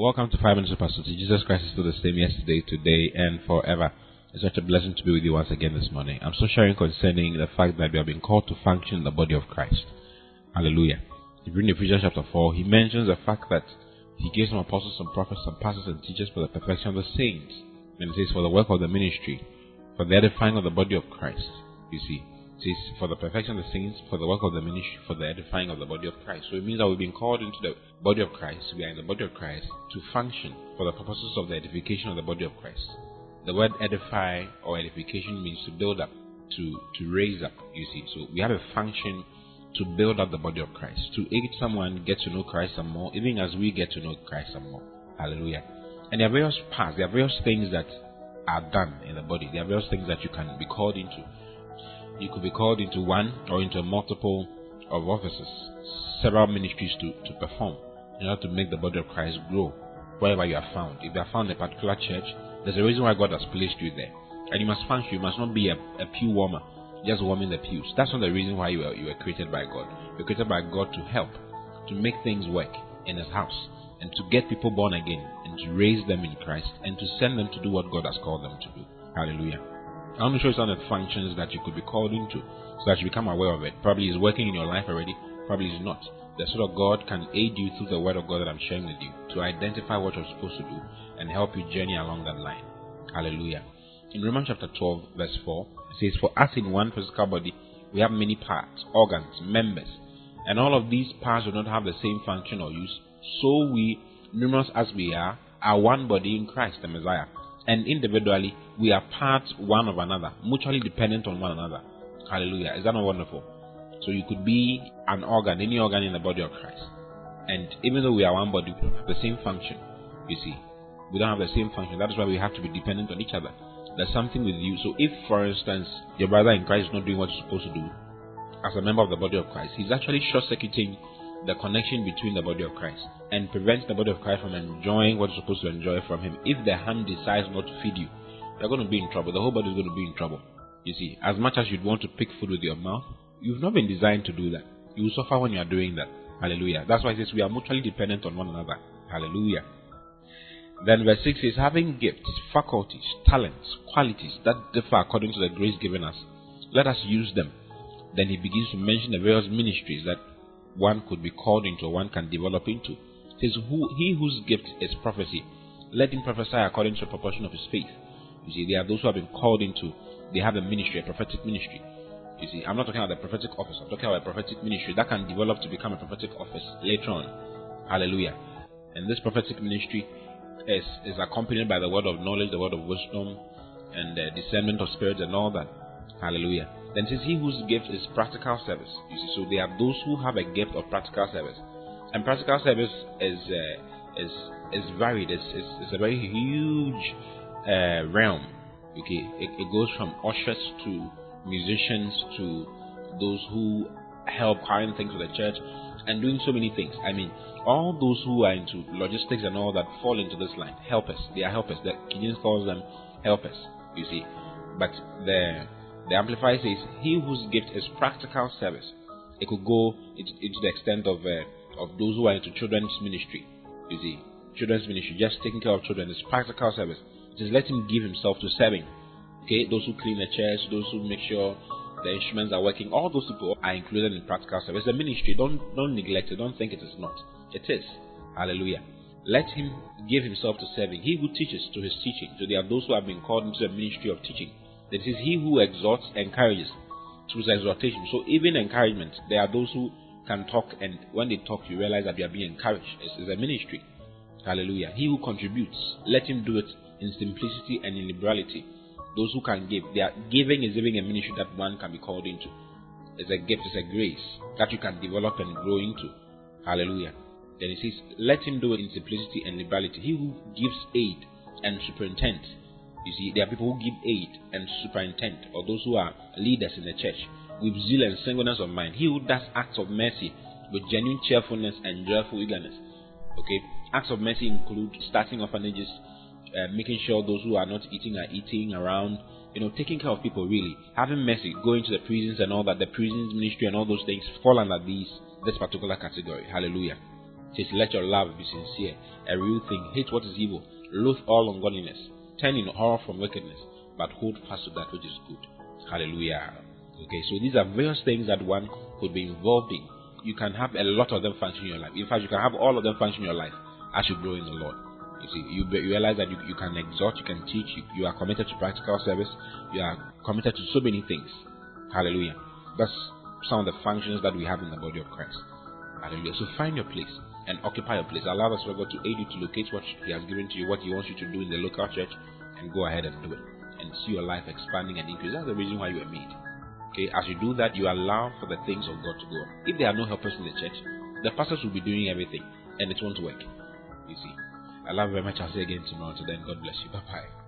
Welcome to Five Minutes of Pastor. Jesus Christ is still the same yesterday, today, and forever. It's such a blessing to be with you once again this morning. I'm still sharing concerning the fact that we have been called to function in the body of Christ. Hallelujah. If you read Ephesians chapter 4, he mentions the fact that he gave some apostles, some prophets, some pastors, and teachers for the perfection of the saints. And it says, for the work of the ministry, for the edifying of the body of Christ. You see, it says, for the perfection of the saints, for the work of the ministry, for the edifying of the body of Christ. So it means that we've been called into the body of Christ. We are in the body of Christ to function for the purposes of the edification of the body of Christ. The word edify or edification means to build up, to, to raise up, you see. So we have a function to build up the body of Christ, to aid someone get to know Christ some more, even as we get to know Christ some more. Hallelujah. And there are various parts, there are various things that are done in the body. There are various things that you can be called into. You could be called into one or into multiple of offices, several ministries to, to perform in order to make the body of Christ grow wherever you are found. If you are found in a particular church, there's a reason why God has placed you there. And you must function. You must not be a, a pew warmer, just warming the pews. That's not the reason why you were, you were created by God. You're created by God to help, to make things work in His house, and to get people born again, and to raise them in Christ, and to send them to do what God has called them to do. Hallelujah. I want to show you some of the functions that you could be called into so that you become aware of it. Probably is working in your life already, probably is not. The Spirit of God can aid you through the Word of God that I'm sharing with you to identify what you're supposed to do and help you journey along that line. Hallelujah. In Romans chapter 12, verse 4, it says, For us in one physical body, we have many parts, organs, members, and all of these parts do not have the same function or use. So we, numerous as we are, are one body in Christ, the Messiah and individually we are part one of another, mutually dependent on one another. Hallelujah. Is that not wonderful? So you could be an organ, any organ in the body of Christ. And even though we are one body, we have the same function. You see, we don't have the same function. That is why we have to be dependent on each other. There's something with you. So if, for instance, your brother in Christ is not doing what he's supposed to do, as a member of the body of Christ, he's actually short circuiting the connection between the body of Christ and prevents the body of Christ from enjoying what you're supposed to enjoy from Him. If the hand decides not to feed you, you're going to be in trouble. The whole body is going to be in trouble. You see, as much as you'd want to pick food with your mouth, you've not been designed to do that. You will suffer when you are doing that. Hallelujah. That's why it says we are mutually dependent on one another. Hallelujah. Then verse 6 says, having gifts, faculties, talents, qualities that differ according to the grace given us, let us use them. Then he begins to mention the various ministries that one could be called into, one can develop into. It says, Who, He whose gift is prophecy, let him prophesy according to the proportion of his faith. You see, there are those who have been called into, they have a ministry, a prophetic ministry. You see, I'm not talking about the prophetic office, I'm talking about a prophetic ministry that can develop to become a prophetic office later on. Hallelujah. And this prophetic ministry is, is accompanied by the word of knowledge, the word of wisdom, and the discernment of spirits and all that. Hallelujah. Then it says, He whose gift is practical service. You see, so there are those who have a gift of practical service. And practical service is uh, is is varied. It's, it's, it's a very huge uh, realm. Okay, it, it goes from ushers to musicians to those who help carrying things for the church and doing so many things. I mean, all those who are into logistics and all that fall into this line. Helpers, they are helpers. The King calls them helpers. You see, but the the Amplified says, He whose gift is practical service. It could go into, into the extent of uh, of those who are into children's ministry. You see, children's ministry, just taking care of children is practical service. Just let him give himself to serving. Okay, those who clean the church, those who make sure the instruments are working, all those people are included in practical service. The ministry, don't don't neglect it. Don't think it is not. It is. Hallelujah. Let him give himself to serving. He who teaches to his teaching. So there are those who have been called into the ministry of teaching. This is he who exhorts, encourages through exhortation. So even encouragement, there are those who can talk, and when they talk, you realize that you are being encouraged. It's, a ministry. Hallelujah. He who contributes, let him do it in simplicity and in liberality. Those who can give, their giving is giving a ministry that one can be called into. It's a gift, it's a grace that you can develop and grow into. Hallelujah. Then it says, let him do it in simplicity and liberality. He who gives aid and superintends you see, there are people who give aid and superintend, or those who are leaders in the church, with zeal and singleness of mind. He who does acts of mercy with genuine cheerfulness and joyful eagerness. Okay, acts of mercy include starting orphanages, uh, making sure those who are not eating are eating around, you know, taking care of people really, having mercy, going to the prisons and all that. The prisons ministry and all those things fall under these this particular category. Hallelujah. It says, Let your love be sincere, a real thing. Hate what is evil, loathe all ungodliness, turn in horror from wickedness, but hold fast to that which is good. Hallelujah. Okay, so these are various things that one could be involved in. You can have a lot of them function in your life. In fact, you can have all of them function in your life as you grow in the Lord. You see, you, you realize that you, you can exhort, you can teach, you, you are committed to practical service, you are committed to so many things. Hallelujah. That's some of the functions that we have in the body of Christ. Hallelujah. So find your place and occupy your place. Allow the Spirit God to aid you to locate what He has given to you, what He wants you to do in the local church, and go ahead and do it. And see your life expanding and increase. That's the reason why you were made. Okay, as you do that, you allow for the things of God to go on. If there are no helpers in the church, the pastors will be doing everything, and it won't work. You see. I love you very much. I'll see you again tomorrow. Till then, God bless you. Bye bye.